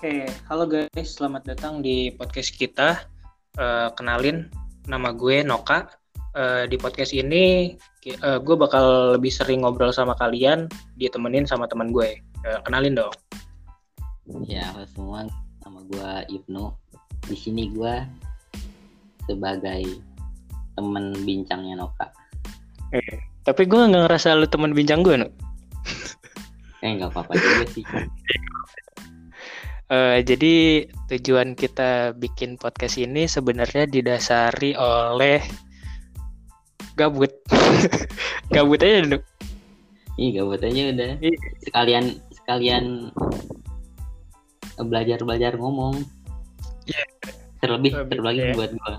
Oke, halo guys, selamat datang di podcast kita. Uh, kenalin, nama gue Noka. Uh, di podcast ini, uh, gue bakal lebih sering ngobrol sama kalian, ditemenin sama teman gue. Uh, kenalin dong. Ya, halo semua. Nama gue Ibnu. Di sini gue sebagai teman bincangnya Noka. Eh, tapi gue nggak ngerasa lu teman bincang gue, no? eh, nggak apa-apa juga sih. Uh, jadi tujuan kita bikin podcast ini sebenarnya didasari oleh gabut. gabut aja dulu. Iya gabut aja udah. Iya. Sekalian sekalian belajar belajar ngomong. Iya. Terlebih terlebih ya. buat gua.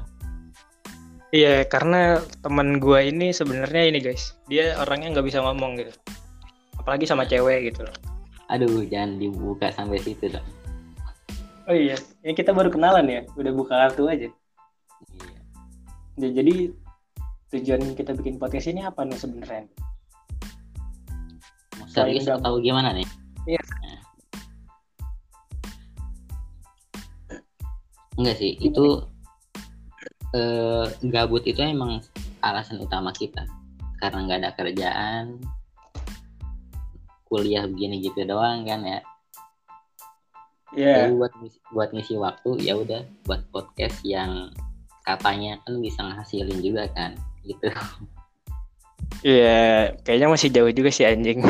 Iya karena teman gua ini sebenarnya ini guys dia orangnya nggak bisa ngomong gitu. Apalagi sama cewek gitu loh. Aduh jangan dibuka sampai situ dong. Oh iya, ini kita baru kenalan ya, udah buka kartu aja. Iya. Ya, jadi tujuan kita bikin podcast ini apa nih sebenarnya? Serius atau gimana nih? Iya. Nah. Enggak sih, itu eh, gabut itu emang alasan utama kita karena nggak ada kerjaan, kuliah begini gitu doang kan ya yeah. buat buat ngisi waktu ya udah buat podcast yang katanya kan bisa ngasilin juga kan gitu Iya, yeah, kayaknya masih jauh juga sih anjing.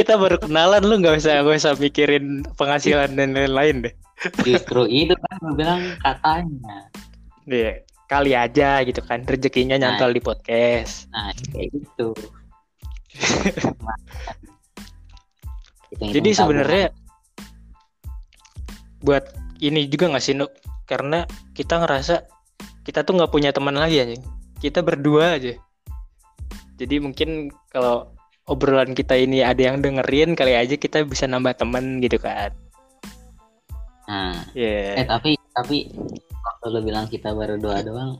kita baru kenalan lu nggak usah nggak usah mikirin penghasilan dan lain-lain deh. Justru itu kan gue bilang katanya. Iya, yeah, kali aja gitu kan rezekinya nah, nyantol di podcast. Nah, kayak gitu. Jadi sebenarnya buat ini juga nggak sih Nuk? Karena kita ngerasa kita tuh nggak punya teman lagi aja. Kita berdua aja. Jadi mungkin kalau obrolan kita ini ada yang dengerin kali aja kita bisa nambah teman gitu kan. Nah, yeah. eh tapi tapi waktu lo bilang kita berdua doang,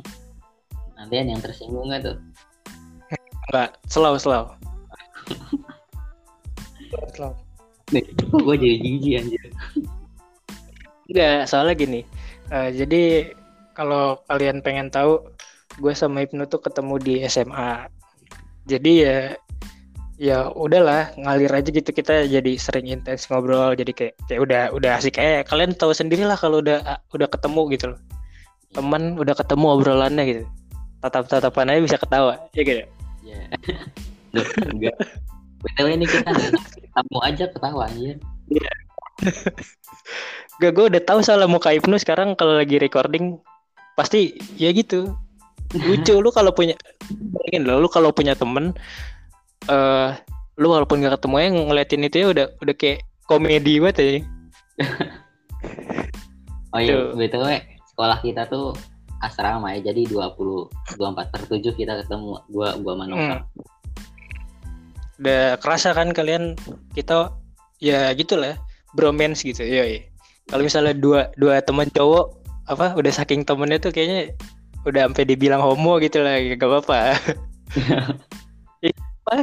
nanti ada yang tersinggung nggak tuh? Enggak, slow slow. slow. Nih, gue jadi jijik anjir. Enggak, soalnya gini. Uh, jadi kalau kalian pengen tahu, gue sama Ibnu tuh ketemu di SMA. Jadi ya ya udahlah ngalir aja gitu kita jadi sering intens ngobrol jadi kayak kayak udah udah asik kayak kalian tahu sendiri lah kalau udah udah ketemu gitu loh teman udah ketemu obrolannya gitu tatap tatapan aja bisa ketawa ya gitu ya enggak btw ini kita tamu aja ketawa Iya. Gak gue udah tahu soal muka Ibnu sekarang kalau lagi recording pasti ya gitu. Lucu lu kalau punya ingin lu kalau punya temen eh uh, lu walaupun gak ketemu ya ngeliatin itu ya udah udah kayak komedi banget ya. oh iya, btw sekolah kita tuh asrama ya jadi 20 24 per 7 kita ketemu gua gua Manoka. Hmm udah kerasa kan kalian kita ya gitulah bromance gitu ya kalau misalnya dua dua teman cowok apa udah saking temennya tuh kayaknya udah sampai dibilang homo gitu lah gak apa-apa. Apa?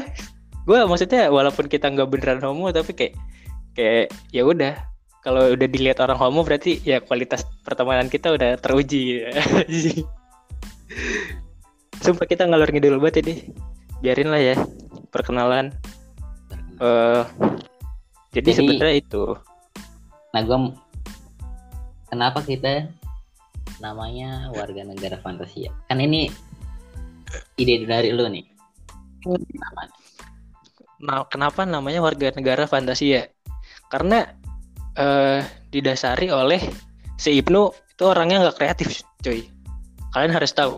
Gue maksudnya walaupun kita nggak beneran homo tapi kayak kayak ya udah. Kalau udah dilihat orang homo berarti ya kualitas pertemanan kita udah teruji. Sumpah kita ngalor ngidul banget ini. Biarin lah ya perkenalan. Uh, jadi, jadi sebenarnya itu. Nah, gue kenapa kita namanya warga negara fantasia? Kan ini ide dari lu nih. Nah, kenapa namanya warga negara fantasia? Karena uh, didasari oleh si Ibnu itu orangnya nggak kreatif, cuy. Kalian harus tahu.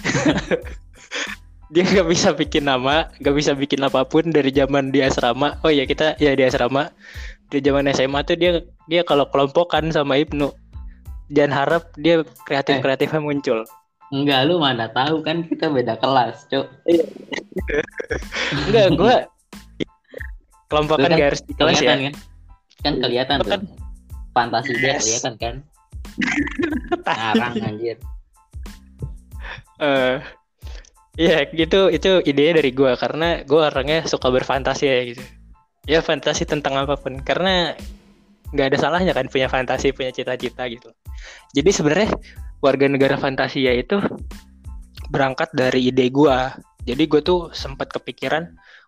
dia nggak bisa bikin nama nggak bisa bikin apa pun dari zaman di asrama. Oh ya kita ya di asrama. Di zaman SMA tuh dia dia kalau kelompokan sama Ibnu jangan harap dia kreatif kreatifnya eh, muncul. Enggak lu mana tahu kan kita beda kelas cok. Iya. enggak gua kelompokan kan, gak harus di kelas ya. kan, kan kelihatan tuh. kan, fantasi dia kelihatan kan? Ngarang anjir. Eh. uh, Iya gitu. Itu ide dari gue karena gue orangnya suka berfantasi ya gitu. ya fantasi tentang apa pun. Karena nggak ada salahnya kan punya fantasi punya cita-cita gitu. Jadi sebenarnya warga negara fantasia itu berangkat dari ide gue jadi gue tuh sempat kepikiran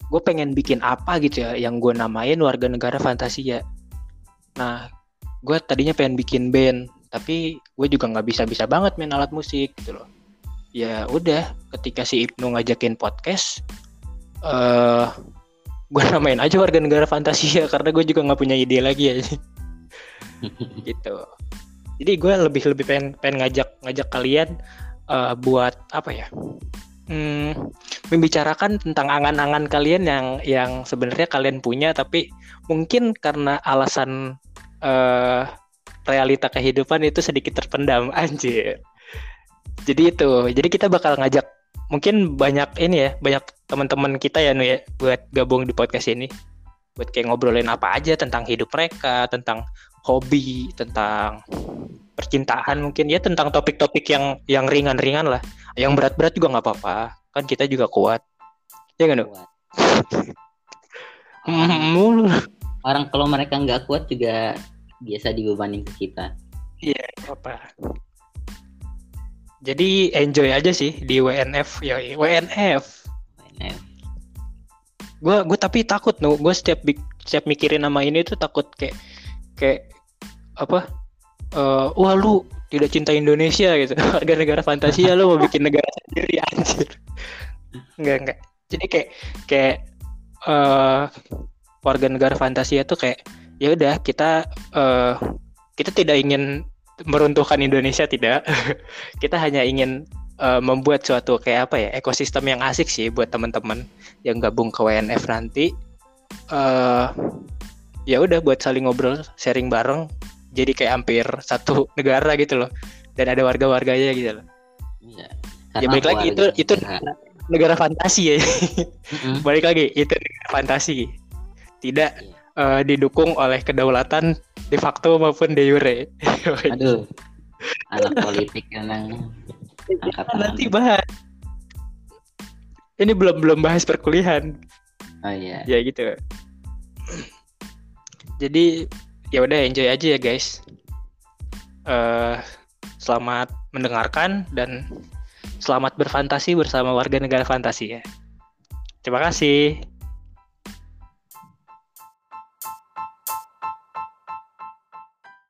gue pengen bikin apa gitu ya yang gue namain warga negara fantasia. Nah gue tadinya pengen bikin band tapi gue juga nggak bisa bisa banget main alat musik gitu loh ya udah ketika si Ibnu ngajakin podcast eh uh, gue namain aja warga negara fantasia karena gue juga nggak punya ide lagi ya. Gitu. Jadi gue lebih lebih pengen pengen ngajak ngajak kalian uh, buat apa ya? Hmm, membicarakan tentang angan-angan kalian yang yang sebenarnya kalian punya tapi mungkin karena alasan uh, realita kehidupan itu sedikit terpendam anjir jadi itu jadi kita bakal ngajak mungkin banyak ini ya banyak teman-teman kita ya nu ya buat gabung di podcast ini. Buat kayak ngobrolin apa aja tentang hidup mereka tentang hobi tentang percintaan mungkin ya tentang topik-topik yang yang ringan-ringan lah. Yang berat-berat juga nggak apa-apa kan kita juga kuat. Ya kan orang, orang kalau mereka nggak kuat juga biasa dibebanin ke kita. Iya apa jadi enjoy aja sih di WNF ya WNF. WNF. Gue gue tapi takut nu gue setiap setiap mikirin nama ini tuh takut kayak kayak apa? Uh, wah lu tidak cinta Indonesia gitu. Warga negara fantasia lu mau bikin negara sendiri anjir. Enggak enggak. Jadi kayak kayak uh, warga negara fantasia tuh kayak ya udah kita uh, kita tidak ingin meruntuhkan Indonesia tidak. kita hanya ingin uh, membuat suatu kayak apa ya ekosistem yang asik sih buat teman-teman yang gabung ke WNF nanti. Uh, ya udah buat saling ngobrol, sharing bareng. Jadi kayak hampir satu negara gitu loh. Dan ada warga-warganya gitu loh. Iya. Ya balik lagi itu itu negara, negara fantasi ya. Mm-hmm. balik lagi itu negara fantasi. Tidak iya. uh, didukung oleh kedaulatan de facto maupun de jure. Aduh. Anak politik emang nanti bahas. Ini belum belum bahas perkuliahan. Oh iya. Ya gitu. Jadi ya udah enjoy aja ya guys. Uh, selamat mendengarkan dan selamat berfantasi bersama warga negara fantasi ya. Terima kasih.